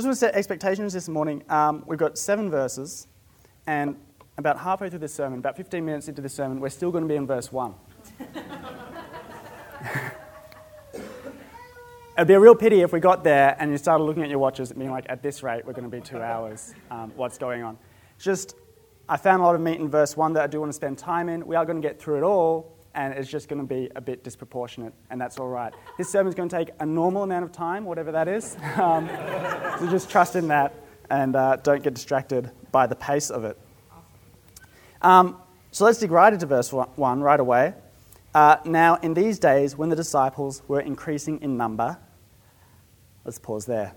just want to set expectations this morning. Um, we've got seven verses, and about halfway through this sermon, about 15 minutes into this sermon, we're still going to be in verse 1. It'd be a real pity if we got there and you started looking at your watches and being like, at this rate, we're going to be two hours. Um, what's going on? Just, I found a lot of meat in verse 1 that I do want to spend time in. We are going to get through it all, and it's just going to be a bit disproportionate, and that's all right. This sermon is going to take a normal amount of time, whatever that is. Um, so just trust in that and uh, don't get distracted by the pace of it. Um, so let's dig right into verse 1 right away. Uh, now, in these days, when the disciples were increasing in number, let's pause there.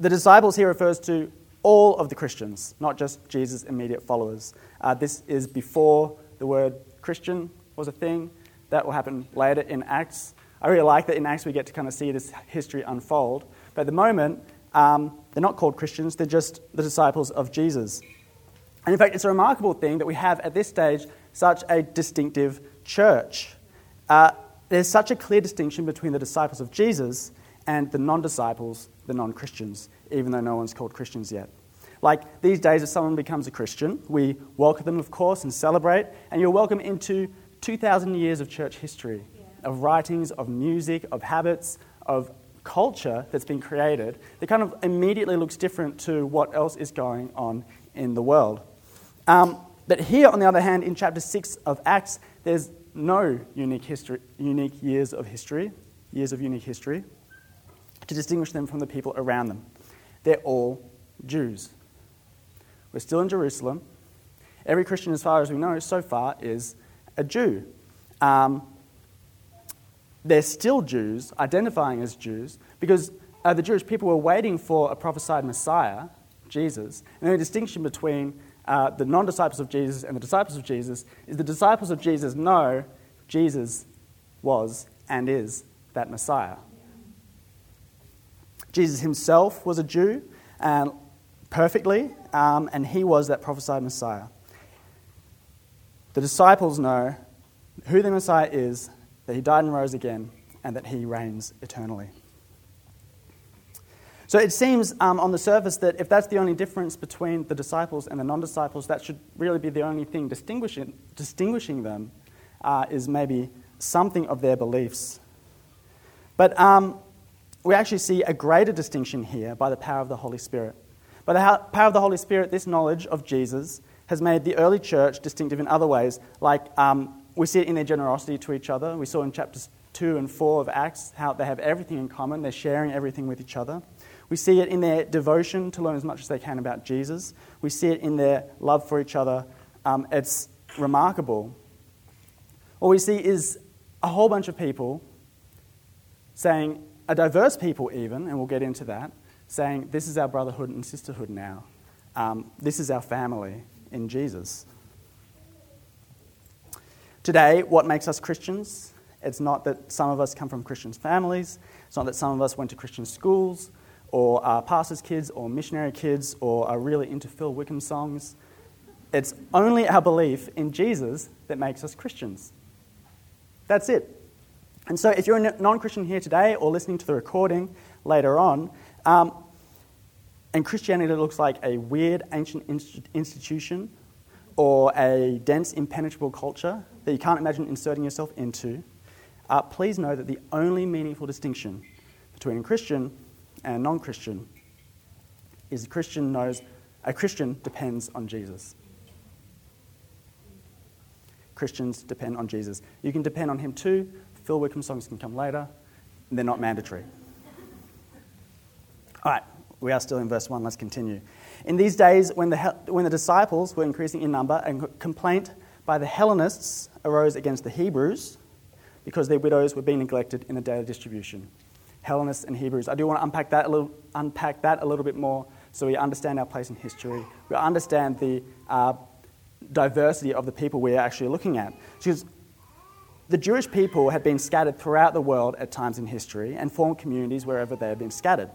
The disciples here refers to all of the Christians, not just Jesus' immediate followers. Uh, this is before the word Christian was a thing. That will happen later in Acts. I really like that in Acts we get to kind of see this history unfold. But at the moment, um, they're not called Christians, they're just the disciples of Jesus. And in fact, it's a remarkable thing that we have at this stage such a distinctive church. Uh, there's such a clear distinction between the disciples of Jesus and the non disciples, the non Christians, even though no one's called Christians yet. Like these days, if someone becomes a Christian, we welcome them, of course, and celebrate, and you're welcome into 2,000 years of church history, of writings, of music, of habits, of culture that's been created that kind of immediately looks different to what else is going on in the world. Um, but here, on the other hand, in chapter 6 of Acts, there's no unique, history, unique years of history, years of unique history, to distinguish them from the people around them. They're all Jews. We're still in Jerusalem. Every Christian, as far as we know so far, is a Jew. Um, they're still Jews, identifying as Jews, because uh, the Jewish people were waiting for a prophesied Messiah, Jesus. And the distinction between uh, the non disciples of Jesus and the disciples of Jesus is the disciples of Jesus know Jesus was and is that Messiah. Jesus himself was a Jew, and perfectly, um, and he was that prophesied Messiah. The disciples know who the Messiah is, that he died and rose again, and that he reigns eternally. So it seems um, on the surface that if that's the only difference between the disciples and the non disciples, that should really be the only thing distinguishing, distinguishing them, uh, is maybe something of their beliefs. But um, we actually see a greater distinction here by the power of the Holy Spirit. By the power of the Holy Spirit, this knowledge of Jesus has made the early church distinctive in other ways. Like um, we see it in their generosity to each other. We saw in chapters 2 and 4 of Acts how they have everything in common, they're sharing everything with each other. We see it in their devotion to learn as much as they can about Jesus. We see it in their love for each other. Um, it's remarkable. What we see is a whole bunch of people saying, a diverse people even, and we'll get into that, saying, This is our brotherhood and sisterhood now. Um, this is our family in Jesus. Today, what makes us Christians? It's not that some of us come from Christian families, it's not that some of us went to Christian schools, or are pastors' kids, or missionary kids, or are really into Phil Wickham songs. It's only our belief in Jesus that makes us Christians. That's it. And so, if you're a non Christian here today or listening to the recording later on, um, and Christianity looks like a weird ancient institution or a dense, impenetrable culture that you can't imagine inserting yourself into, uh, please know that the only meaningful distinction between a Christian and a non Christian is a Christian knows a Christian depends on Jesus. Christians depend on Jesus. You can depend on him too. Phil Wickham songs can come later, they're not mandatory. All right, we are still in verse 1. Let's continue. In these days, when the, when the disciples were increasing in number, and complaint by the Hellenists arose against the Hebrews because their widows were being neglected in the daily distribution. Hellenists and Hebrews. I do want to unpack that a little, unpack that a little bit more so we understand our place in history. We understand the uh, diversity of the people we're actually looking at. Because the Jewish people had been scattered throughout the world at times in history and formed communities wherever they had been scattered.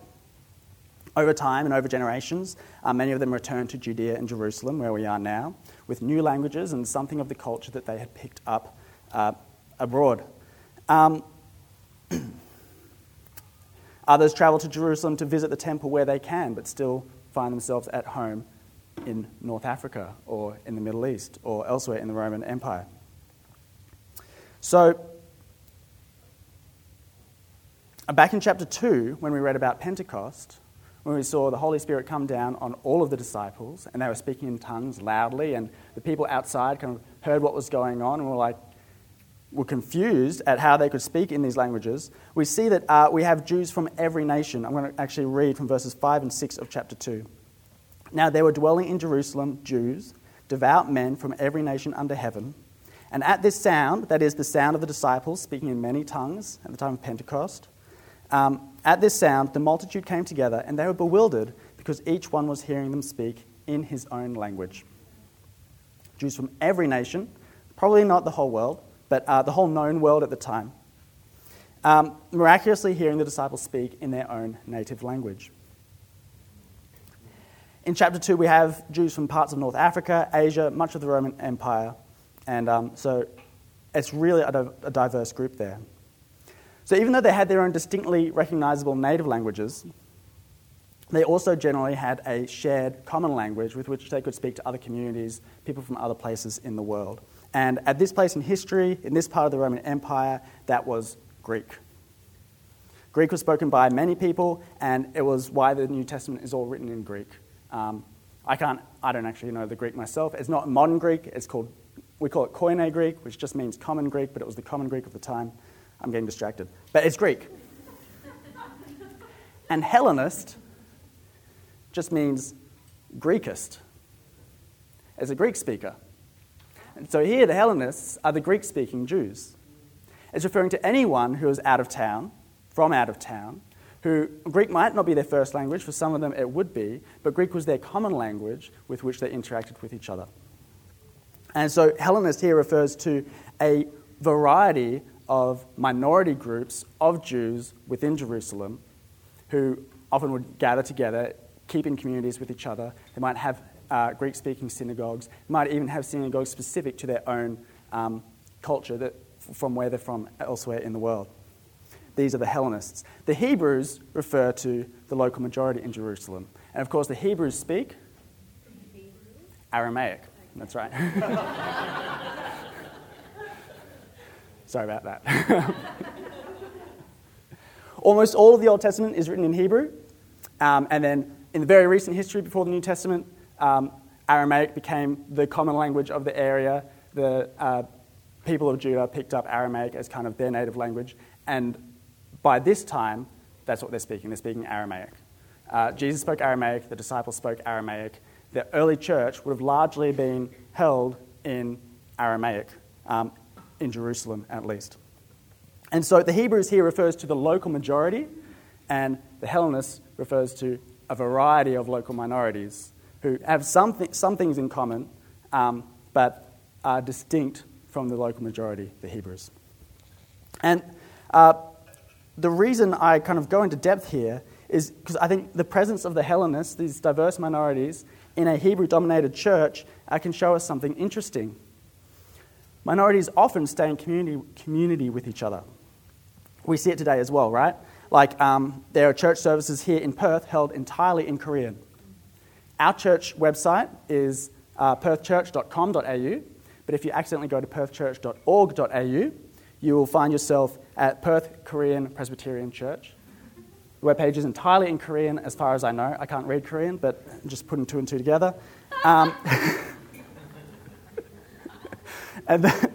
Over time and over generations, uh, many of them returned to Judea and Jerusalem, where we are now, with new languages and something of the culture that they had picked up uh, abroad. Um, Others travel to Jerusalem to visit the temple where they can, but still find themselves at home in North Africa or in the Middle East or elsewhere in the Roman Empire. So, back in chapter 2, when we read about Pentecost, when we saw the Holy Spirit come down on all of the disciples and they were speaking in tongues loudly, and the people outside kind of heard what was going on and were like, were confused at how they could speak in these languages, we see that uh, we have Jews from every nation. I'm going to actually read from verses 5 and 6 of chapter 2. Now there were dwelling in Jerusalem Jews, devout men from every nation under heaven. And at this sound, that is the sound of the disciples speaking in many tongues at the time of Pentecost, um, at this sound, the multitude came together and they were bewildered because each one was hearing them speak in his own language. Jews from every nation, probably not the whole world, but uh, the whole known world at the time, um, miraculously hearing the disciples speak in their own native language. In chapter 2, we have Jews from parts of North Africa, Asia, much of the Roman Empire, and um, so it's really a, a diverse group there. So even though they had their own distinctly recognizable native languages, they also generally had a shared common language with which they could speak to other communities, people from other places in the world. And at this place in history, in this part of the Roman Empire, that was Greek. Greek was spoken by many people, and it was why the New Testament is all written in Greek. Um, I can't, I don't actually know the Greek myself. It's not modern Greek. It's called, we call it Koine Greek, which just means common Greek, but it was the common Greek of the time. I'm getting distracted. But it's Greek. and Hellenist just means Greekist. As a Greek speaker. And so here the Hellenists are the Greek speaking Jews. It's referring to anyone who is out of town, from out of town, who Greek might not be their first language, for some of them it would be, but Greek was their common language with which they interacted with each other. And so Hellenist here refers to a variety of minority groups of Jews within Jerusalem who often would gather together, keep in communities with each other. They might have uh, Greek speaking synagogues, they might even have synagogues specific to their own um, culture that, from where they're from elsewhere in the world. These are the Hellenists. The Hebrews refer to the local majority in Jerusalem. And of course, the Hebrews speak Aramaic. That's right. Sorry about that. Almost all of the Old Testament is written in Hebrew. Um, and then in the very recent history before the New Testament, um, Aramaic became the common language of the area. The uh, people of Judah picked up Aramaic as kind of their native language. And by this time, that's what they're speaking. They're speaking Aramaic. Uh, Jesus spoke Aramaic, the disciples spoke Aramaic. The early church would have largely been held in Aramaic. Um, in Jerusalem at least. And so the Hebrews here refers to the local majority, and the Hellenists refers to a variety of local minorities who have some, th- some things in common, um, but are distinct from the local majority, the Hebrews. And uh, the reason I kind of go into depth here is because I think the presence of the Hellenists, these diverse minorities, in a Hebrew dominated church uh, can show us something interesting. Minorities often stay in community, community with each other. We see it today as well, right? Like um, there are church services here in Perth held entirely in Korean. Our church website is uh, perthchurch.com.au, but if you accidentally go to perthchurch.org.au, you will find yourself at Perth Korean Presbyterian Church. The webpage is entirely in Korean, as far as I know. I can't read Korean, but just putting two and two together. Um, and the,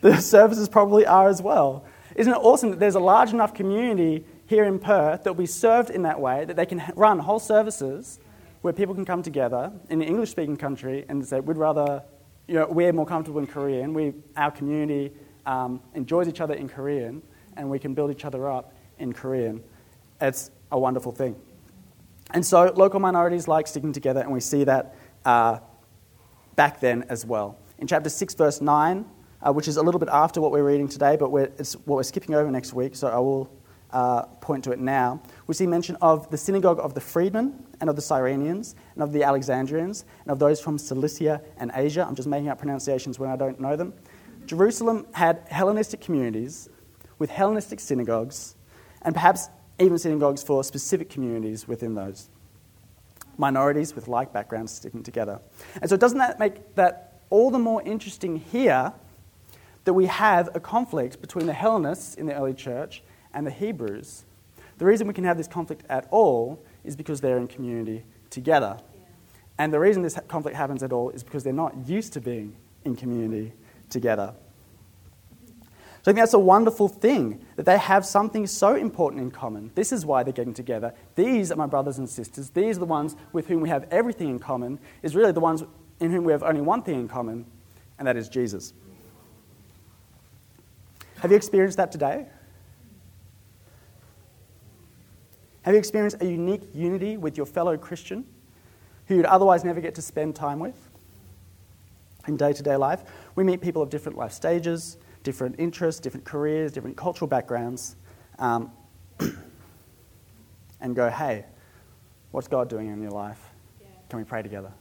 the services probably are as well. Isn't it awesome that there's a large enough community here in Perth that will be served in that way that they can run whole services where people can come together in an English speaking country and say, we'd rather, you know, we're more comfortable in Korean, we, our community um, enjoys each other in Korean, and we can build each other up in Korean. It's a wonderful thing. And so local minorities like sticking together, and we see that uh, back then as well in chapter 6, verse 9, uh, which is a little bit after what we're reading today, but it's what we're skipping over next week, so I will uh, point to it now. We see mention of the synagogue of the freedmen and of the Cyrenians and of the Alexandrians and of those from Cilicia and Asia. I'm just making up pronunciations when I don't know them. Jerusalem had Hellenistic communities with Hellenistic synagogues, and perhaps even synagogues for specific communities within those. Minorities with like backgrounds sticking together. And so, doesn't that make that all the more interesting here that we have a conflict between the Hellenists in the early church and the Hebrews? The reason we can have this conflict at all is because they're in community together. And the reason this conflict happens at all is because they're not used to being in community together. So I think that's a wonderful thing that they have something so important in common. This is why they're getting together. These are my brothers and sisters. These are the ones with whom we have everything in common, is really the ones in whom we have only one thing in common, and that is Jesus. Have you experienced that today? Have you experienced a unique unity with your fellow Christian who you'd otherwise never get to spend time with in day to day life? We meet people of different life stages, different interests, different careers, different cultural backgrounds, um, and go, hey, what's God doing in your life? Can we pray together?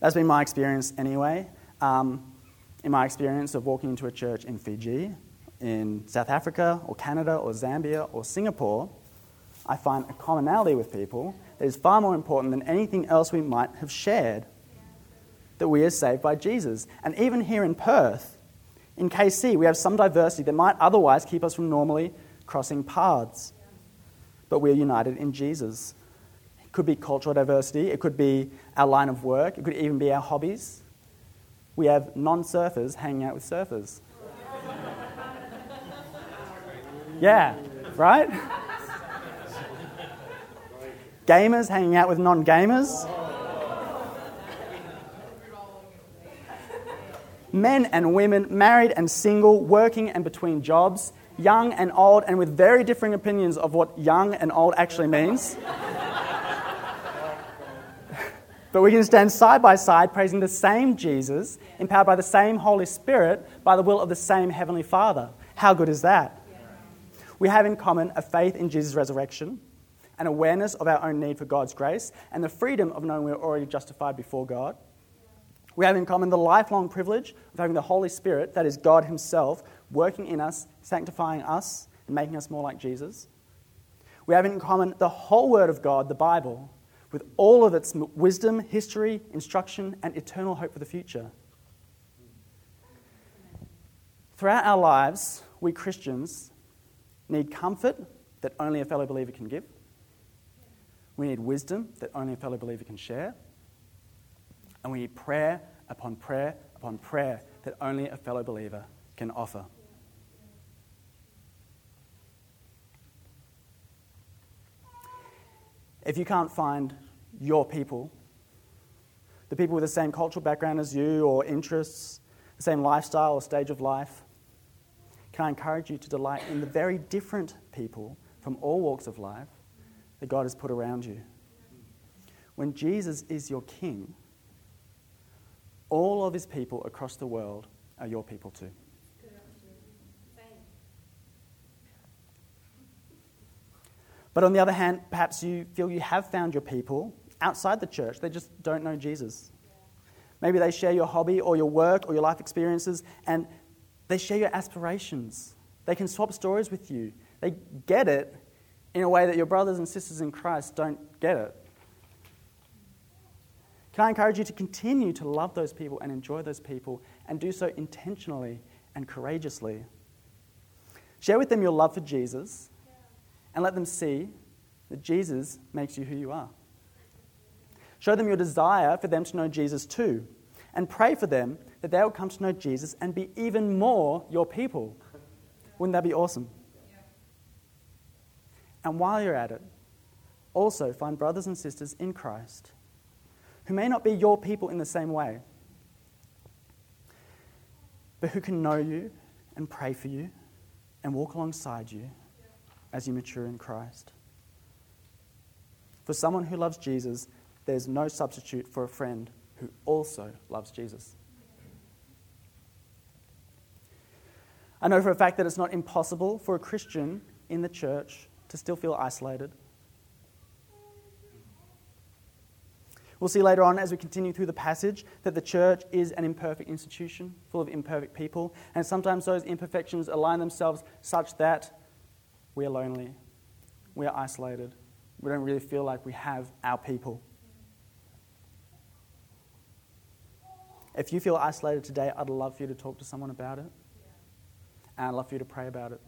That's been my experience anyway. Um, in my experience of walking into a church in Fiji, in South Africa, or Canada, or Zambia, or Singapore, I find a commonality with people that is far more important than anything else we might have shared that we are saved by Jesus. And even here in Perth, in KC, we have some diversity that might otherwise keep us from normally crossing paths. But we are united in Jesus. It could be cultural diversity, it could be our line of work, it could even be our hobbies. We have non surfers hanging out with surfers. yeah, right? Gamers hanging out with non gamers. men and women, married and single, working and between jobs, young and old, and with very differing opinions of what young and old actually means. But we can stand side by side praising the same Jesus, empowered by the same Holy Spirit, by the will of the same Heavenly Father. How good is that? We have in common a faith in Jesus' resurrection, an awareness of our own need for God's grace, and the freedom of knowing we're already justified before God we have in common the lifelong privilege of having the Holy Spirit, that is God Himself, working in us, sanctifying us, and making us more like Jesus. We have in common the whole Word of God, the Bible, with all of its wisdom, history, instruction, and eternal hope for the future. Throughout our lives, we Christians need comfort that only a fellow believer can give. We need wisdom that only a fellow believer can share. And we need prayer upon prayer upon prayer that only a fellow believer can offer. If you can't find your people, the people with the same cultural background as you or interests, the same lifestyle or stage of life, can I encourage you to delight in the very different people from all walks of life that God has put around you? When Jesus is your King, all of his people across the world are your people too. But on the other hand, perhaps you feel you have found your people outside the church. They just don't know Jesus. Maybe they share your hobby or your work or your life experiences and they share your aspirations. They can swap stories with you. They get it in a way that your brothers and sisters in Christ don't get it. Can I encourage you to continue to love those people and enjoy those people and do so intentionally and courageously? Share with them your love for Jesus and let them see that Jesus makes you who you are. Show them your desire for them to know Jesus too, and pray for them that they will come to know Jesus and be even more your people. Wouldn't that be awesome? And while you're at it, also find brothers and sisters in Christ who may not be your people in the same way, but who can know you and pray for you and walk alongside you as you mature in Christ. For someone who loves Jesus, there's no substitute for a friend who also loves Jesus. I know for a fact that it's not impossible for a Christian in the church to still feel isolated We'll see later on as we continue through the passage that the church is an imperfect institution full of imperfect people, and sometimes those imperfections align themselves such that we are lonely, we are isolated, we don't really feel like we have our people. If you feel isolated today, I'd love for you to talk to someone about it. And I'd love for you to pray about it.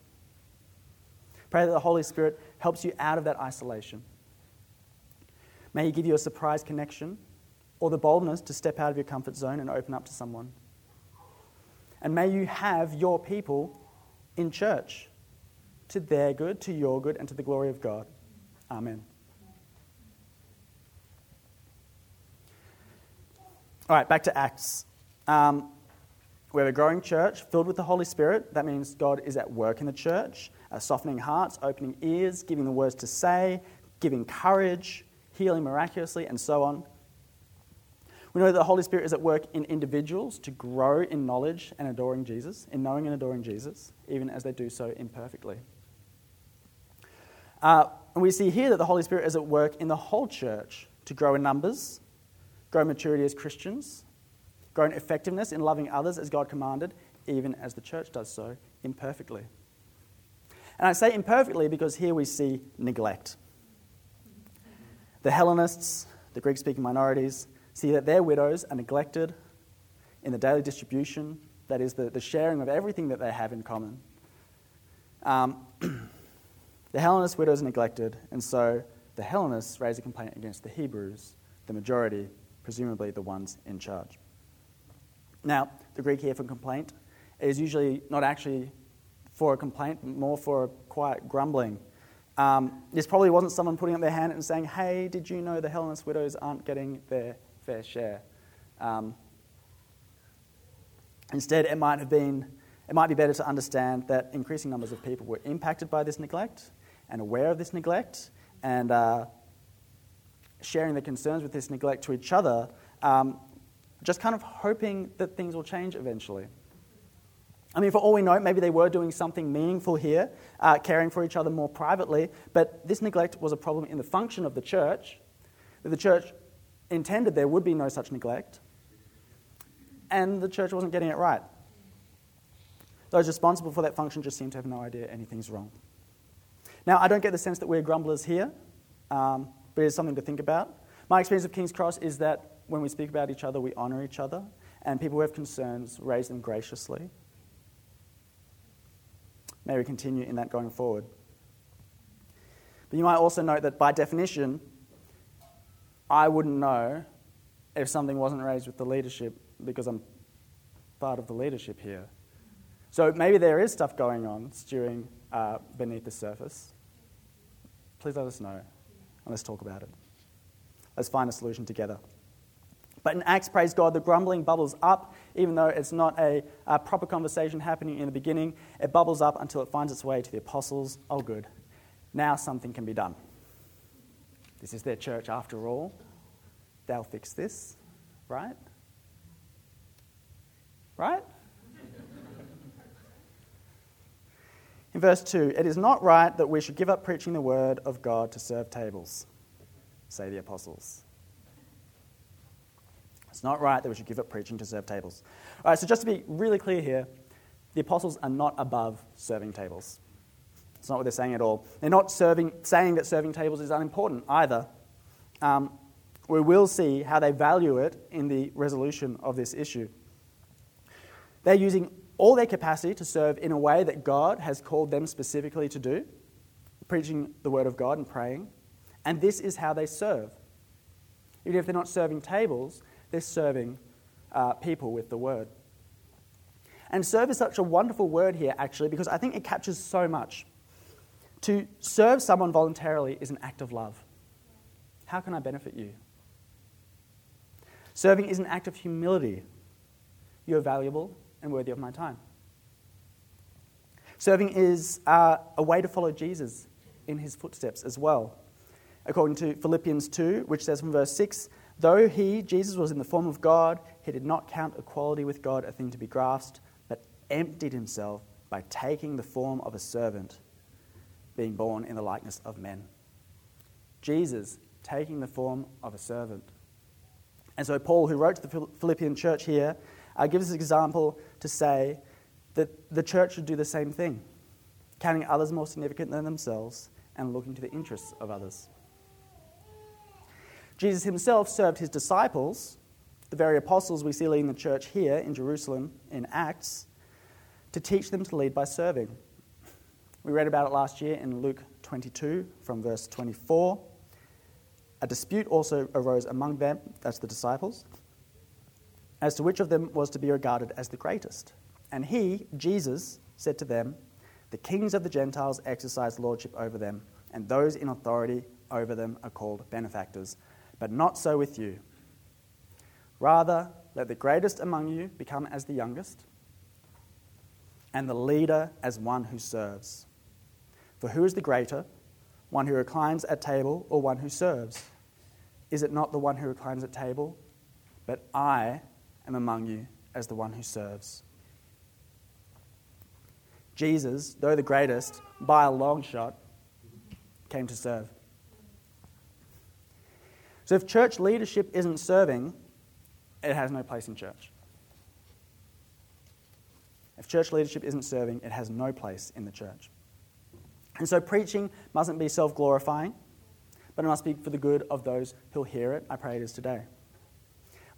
Pray that the Holy Spirit helps you out of that isolation. May He give you a surprise connection or the boldness to step out of your comfort zone and open up to someone. And may you have your people in church to their good, to your good, and to the glory of God. Amen. All right, back to Acts. Um, we have a growing church filled with the Holy Spirit. That means God is at work in the church, uh, softening hearts, opening ears, giving the words to say, giving courage, healing miraculously, and so on. We know that the Holy Spirit is at work in individuals to grow in knowledge and adoring Jesus, in knowing and adoring Jesus, even as they do so imperfectly. Uh, and we see here that the Holy Spirit is at work in the whole church to grow in numbers, grow maturity as Christians, grow in effectiveness in loving others as God commanded, even as the church does so imperfectly. And I say imperfectly because here we see neglect. The Hellenists, the Greek speaking minorities, see that their widows are neglected in the daily distribution, that is, the, the sharing of everything that they have in common. Um, the Hellenist widows neglected, and so the Hellenists raise a complaint against the Hebrews, the majority, presumably the ones in charge. Now, the Greek here for complaint is usually not actually for a complaint, more for a quiet grumbling um, this probably wasn't someone putting up their hand and saying, hey, did you know the Hellenist widows aren't getting their fair share? Um, instead, it might have been, it might be better to understand that increasing numbers of people were impacted by this neglect and aware of this neglect and uh, sharing their concerns with this neglect to each other, um, just kind of hoping that things will change eventually. I mean, for all we know, maybe they were doing something meaningful here, uh, caring for each other more privately, but this neglect was a problem in the function of the church. The church intended there would be no such neglect, and the church wasn't getting it right. Those responsible for that function just seem to have no idea anything's wrong. Now, I don't get the sense that we're grumblers here, um, but it's something to think about. My experience of King's Cross is that when we speak about each other, we honour each other, and people who have concerns raise them graciously. May we continue in that going forward. But you might also note that by definition, I wouldn't know if something wasn't raised with the leadership because I'm part of the leadership here. So maybe there is stuff going on stewing uh, beneath the surface. Please let us know and let's talk about it. Let's find a solution together. But in Acts, praise God, the grumbling bubbles up, even though it's not a, a, proper conversation happening in the beginning. It bubbles up until it finds its way to the apostles. Oh, good. Now something can be done. This is their church after all. They'll fix this, right? Right? In verse 2, it is not right that we should give up preaching the word of God to serve tables, say the apostles. It's not right that we should give up preaching to serve tables. All right, so just to be really clear here, the apostles are not above serving tables. It's not what they're saying at all. They're not serving, saying that serving tables is unimportant either. Um, we will see how they value it in the resolution of this issue. They're using all their capacity to serve in a way that God has called them specifically to do, preaching the word of God and praying. And this is how they serve. Even if they're not serving tables, they're serving uh, people with the word. And serve is such a wonderful word here, actually, because I think it captures so much. To serve someone voluntarily is an act of love. How can I benefit you? Serving is an act of humility. You're valuable and worthy of my time. Serving is uh, a way to follow Jesus in his footsteps as well. According to Philippians 2, which says from verse 6 Though he, Jesus, was in the form of God, he did not count equality with God a thing to be grasped, but emptied himself by taking the form of a servant, being born in the likeness of men. Jesus taking the form of a servant. And so, Paul, who wrote to the Philippian church here, uh, gives us an example to say that the church should do the same thing. counting others more significant than themselves, and looking to the interests of others. Jesus himself served his disciples, the very apostles we see leading the church here in Jerusalem in Acts, to teach them to lead by serving. We read about it last year in Luke 22 from verse 24. A dispute also arose among them, that's the disciples, as to which of them was to be regarded as the greatest. And he, Jesus, said to them, The kings of the Gentiles exercise lordship over them, and those in authority over them are called benefactors. But not so with you. Rather, let the greatest among you become as the youngest, and the leader as one who serves. For who is the greater, one who reclines at table or one who serves? Is it not the one who reclines at table? But I am among you as the one who serves. Jesus, though the greatest, by a long shot, came to serve. So if church leadership isn't serving, it has no place in church. If church leadership isn't serving, it has no place in the church. And so preaching mustn't be self glorifying, but it must be for the good of those who'll hear it. I pray it is today.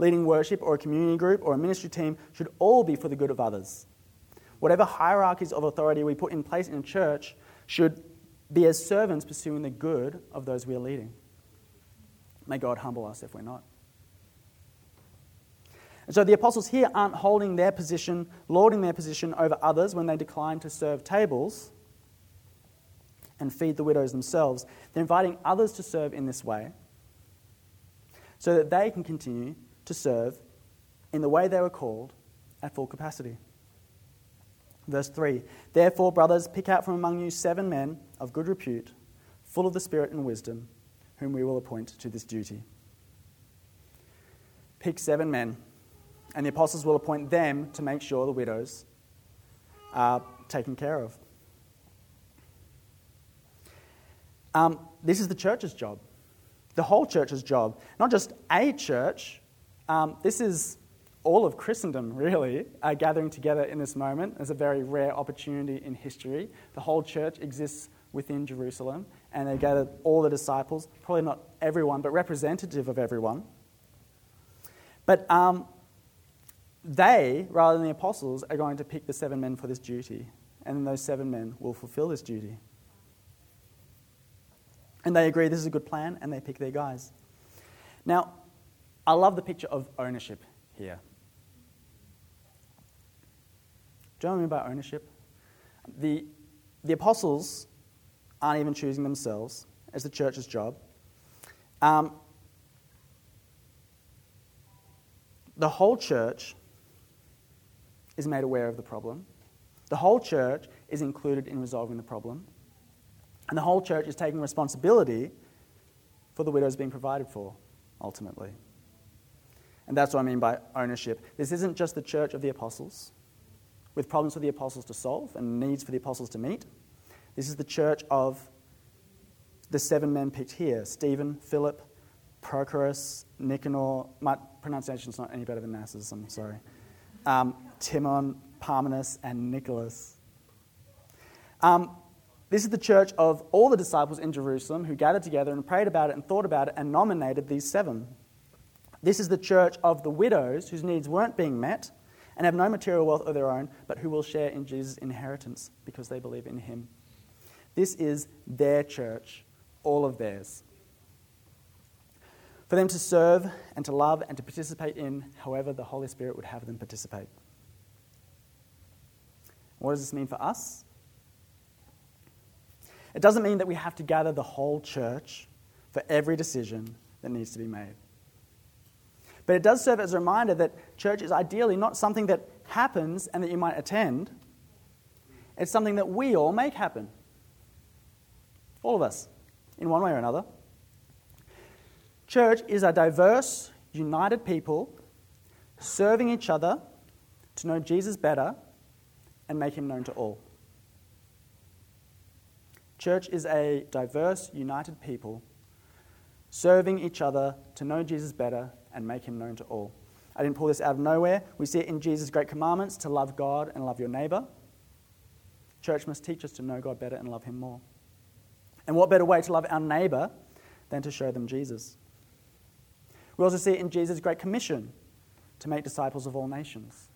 Leading worship or a community group or a ministry team should all be for the good of others. Whatever hierarchies of authority we put in place in a church should be as servants pursuing the good of those we are leading. May God humble us if we're not. And so the apostles here aren't holding their position, lording their position over others when they decline to serve tables and feed the widows themselves. They're inviting others to serve in this way so that they can continue to serve in the way they were called at full capacity. Verse 3 Therefore, brothers, pick out from among you seven men of good repute, full of the Spirit and wisdom, whom we will appoint to this duty. Pick seven men, and the apostles will appoint them to make sure the widows are taken care of. Um, this is the church's job, the whole church's job, not just a church. Um, this is all of Christendom, really, uh, gathering together in this moment. It's a very rare opportunity in history. The whole church exists within Jerusalem, and they gathered all the disciples, probably not everyone, but representative of everyone. But um, they, rather than the apostles, are going to pick the seven men for this duty, and those seven men will fulfill this duty. And they agree this is a good plan and they pick their guys. Now, I love the picture of ownership here. Do you know what I mean by ownership? The, the apostles aren't even choosing themselves it's the church's job. Um, the whole church is made aware of the problem. The whole church is included in resolving the problem. And the whole church is taking responsibility for the widows being provided for, ultimately. And that's what I mean by ownership. This isn't just the church of the apostles, with problems for the apostles to solve and needs for the apostles to meet. This is the church of the seven men picked here Stephen, Philip, Prochorus, Nicanor. My pronunciation's not any better than Nass's, I'm sorry. Um, Timon, Parmenas, and Nicholas. Um, this is the church of all the disciples in Jerusalem who gathered together and prayed about it and thought about it and nominated these seven. This is the church of the widows whose needs weren't being met and have no material wealth of their own, but who will share in Jesus' inheritance because they believe in him. This is their church, all of theirs. For them to serve and to love and to participate in however the Holy Spirit would have them participate. What does this mean for us? It doesn't mean that we have to gather the whole church for every decision that needs to be made. But it does serve as a reminder that church is ideally not something that happens and that you might attend, it's something that we all make happen. All of us, in one way or another. Church is a diverse, united people serving each other to know Jesus better and make him known to all. Church is a diverse, united people serving each other to know Jesus better and make him known to all. I didn't pull this out of nowhere. We see it in Jesus' great commandments to love God and love your neighbor. Church must teach us to know God better and love Him more. And what better way to love our neighbour than to show them Jesus? We also see it in Jesus' Great Commission to make disciples of all nations.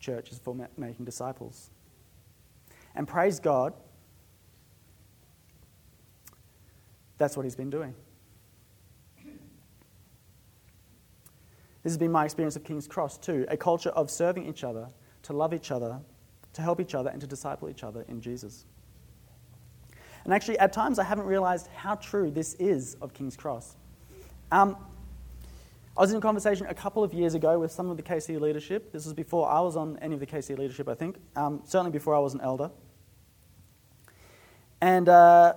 Church is for making disciples. And praise God, that's what He's been doing. This has been my experience of King's Cross too a culture of serving each other, to love each other, to help each other, and to disciple each other in Jesus. And actually, at times, I haven't realized how true this is of King's Cross. Um, I was in a conversation a couple of years ago with some of the KC leadership. This was before I was on any of the KC leadership, I think. Um, certainly before I was an elder. And uh,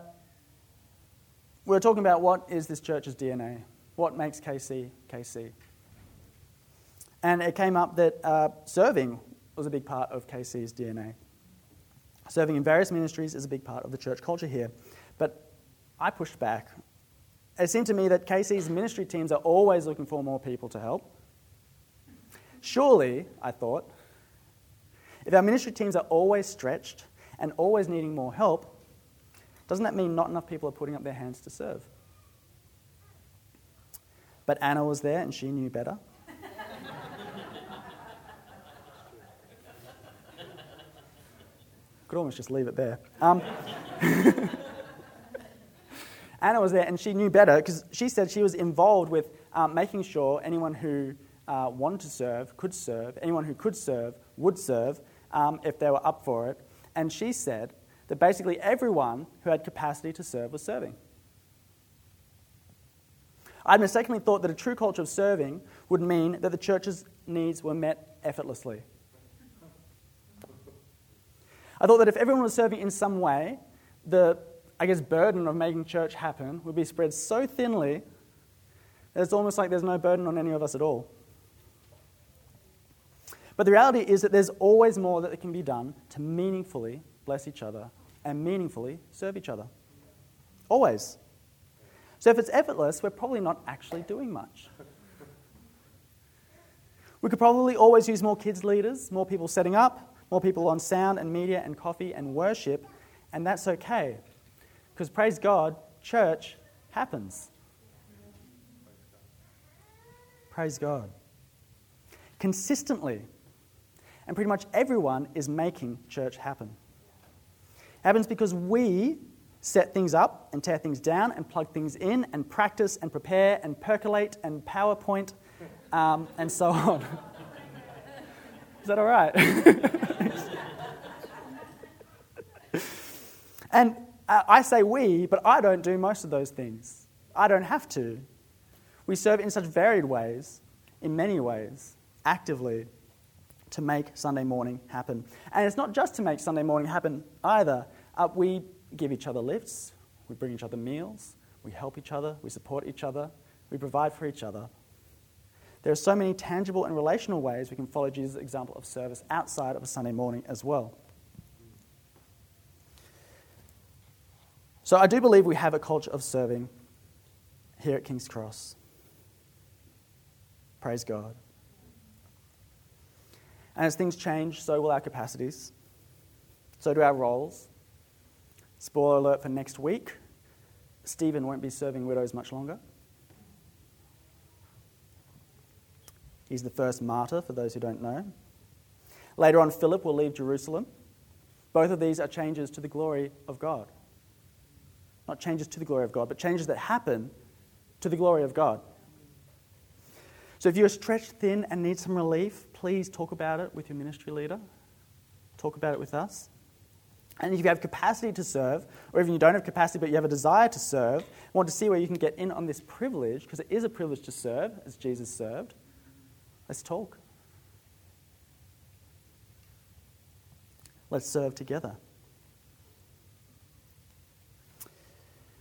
we were talking about what is this church's DNA? What makes KC KC? And it came up that uh, serving was a big part of KC's DNA. Serving in various ministries is a big part of the church culture here. But I pushed back. It seemed to me that KC's ministry teams are always looking for more people to help. Surely, I thought, if our ministry teams are always stretched and always needing more help, doesn't that mean not enough people are putting up their hands to serve? But Anna was there and she knew better. Could almost just leave it there. Um, Anna was there and she knew better because she said she was involved with um, making sure anyone who uh, wanted to serve could serve, anyone who could serve would serve um, if they were up for it. And she said that basically everyone who had capacity to serve was serving. I mistakenly thought that a true culture of serving would mean that the church's needs were met effortlessly. I thought that if everyone was serving in some way, the, I guess, burden of making church happen would be spread so thinly that it's almost like there's no burden on any of us at all. But the reality is that there's always more that can be done to meaningfully bless each other and meaningfully serve each other. Always. So if it's effortless, we're probably not actually doing much. We could probably always use more kids leaders, more people setting up, more people on sound and media and coffee and worship, and that's okay. Because praise God, church happens. Praise God. Consistently. And pretty much everyone is making church happen. It happens because we set things up and tear things down and plug things in and practice and prepare and percolate and PowerPoint um, and so on. Is that all right? and I say we, but I don't do most of those things. I don't have to. We serve in such varied ways, in many ways, actively, to make Sunday morning happen. And it's not just to make Sunday morning happen either. Uh, we give each other lifts, we bring each other meals, we help each other, we support each other, we provide for each other. There are so many tangible and relational ways we can follow Jesus' example of service outside of a Sunday morning as well. So I do believe we have a culture of serving here at King's Cross. Praise God. And as things change, so will our capacities. So do our roles. Spoiler alert for next week Stephen won't be serving widows much longer. He's the first martyr, for those who don't know. Later on, Philip will leave Jerusalem. Both of these are changes to the glory of God. Not changes to the glory of God, but changes that happen to the glory of God. So if you're stretched thin and need some relief, please talk about it with your ministry leader. Talk about it with us. And if you have capacity to serve, or even you don't have capacity but you have a desire to serve, want to see where you can get in on this privilege, because it is a privilege to serve as Jesus served, Let's talk. Let's serve together.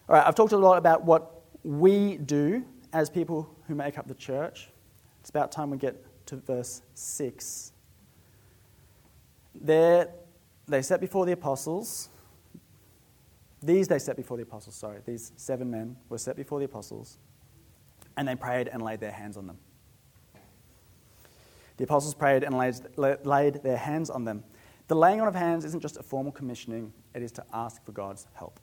All right, I've talked a lot about what we do as people who make up the church. It's about time we get to verse 6. There, they set before the apostles. These they set before the apostles, sorry. These seven men were set before the apostles, and they prayed and laid their hands on them. The apostles prayed and laid, laid their hands on them. The laying on of hands isn't just a formal commissioning, it is to ask for God's help.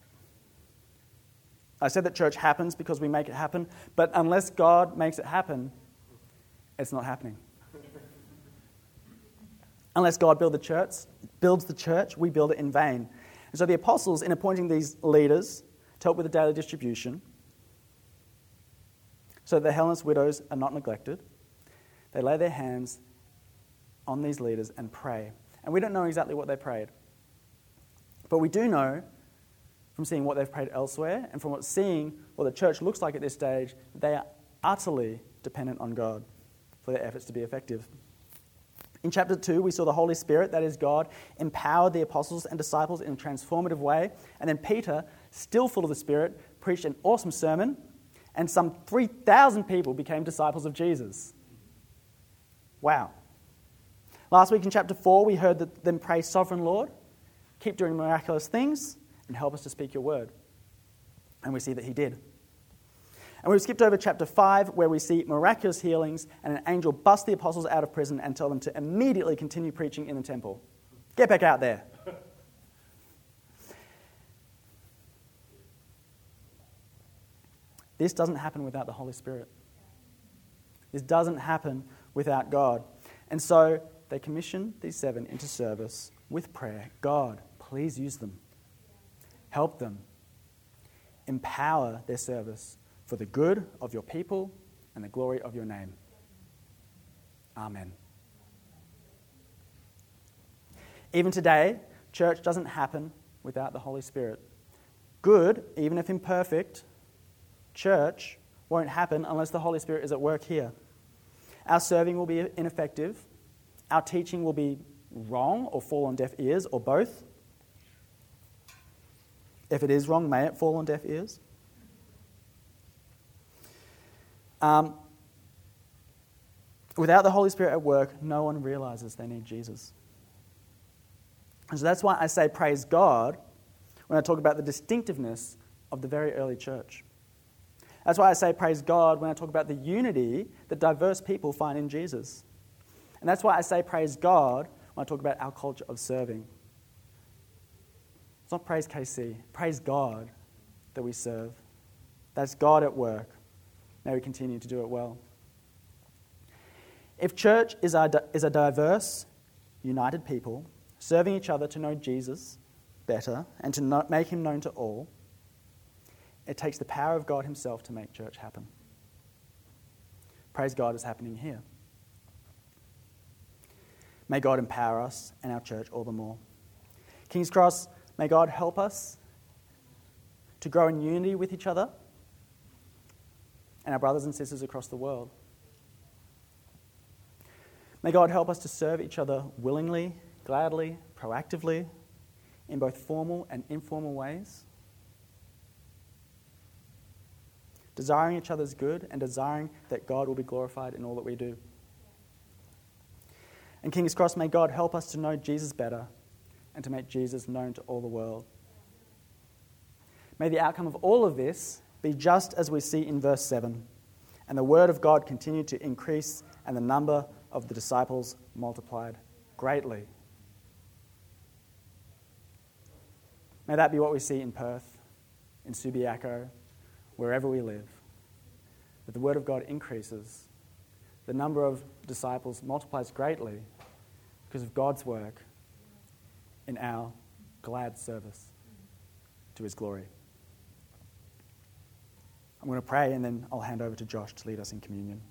I said that church happens because we make it happen, but unless God makes it happen, it's not happening. unless God build the church, builds the church, we build it in vain. And so the apostles, in appointing these leaders to help with the daily distribution, so that the Hellenist widows are not neglected, they lay their hands on these leaders and pray. And we don't know exactly what they prayed. But we do know from seeing what they've prayed elsewhere and from what seeing what the church looks like at this stage, they are utterly dependent on God for their efforts to be effective. In chapter 2, we saw the Holy Spirit, that is God, empowered the apostles and disciples in a transformative way. And then Peter, still full of the Spirit, preached an awesome sermon, and some 3,000 people became disciples of Jesus. Wow. Last week in chapter 4, we heard them pray, Sovereign Lord, keep doing miraculous things, and help us to speak your word. And we see that he did. And we've skipped over chapter 5, where we see miraculous healings, and an angel bust the apostles out of prison and tell them to immediately continue preaching in the temple. Get back out there. This doesn't happen without the Holy Spirit. This doesn't happen without God. And so they commission these seven into service with prayer. God, please use them. Help them. Empower their service for the good of your people and the glory of your name. Amen. Even today, church doesn't happen without the Holy Spirit. Good, even if imperfect, church won't happen unless the Holy Spirit is at work here. Our serving will be ineffective. Our teaching will be wrong or fall on deaf ears or both. If it is wrong, may it fall on deaf ears. Um, without the Holy Spirit at work, no one realizes they need Jesus. And so that's why I say praise God when I talk about the distinctiveness of the very early church. That's why I say praise God when I talk about the unity that diverse people find in Jesus. And that's why I say praise God when I talk about our culture of serving. It's not praise KC, praise God that we serve. That's God at work. May we continue to do it well. If church is a, is a diverse, united people, serving each other to know Jesus better and to make him known to all, it takes the power of God Himself to make church happen. Praise God is happening here. May God empower us and our church all the more. King's Cross, may God help us to grow in unity with each other and our brothers and sisters across the world. May God help us to serve each other willingly, gladly, proactively, in both formal and informal ways. desiring each other's good and desiring that God will be glorified in all that we do. And King's Cross, may God help us to know Jesus better and to make Jesus known to all the world. May the outcome of all of this be just as we see in verse 7 and the word of God continue to increase and the number of the disciples multiplied greatly. May that be what we see in Perth, in Subiaco, wherever we live, that the Word of God increases, the number of disciples multiplies greatly because of God's work in our glad service to His glory. I'm going to pray and then I'll hand over to Josh to lead us in communion.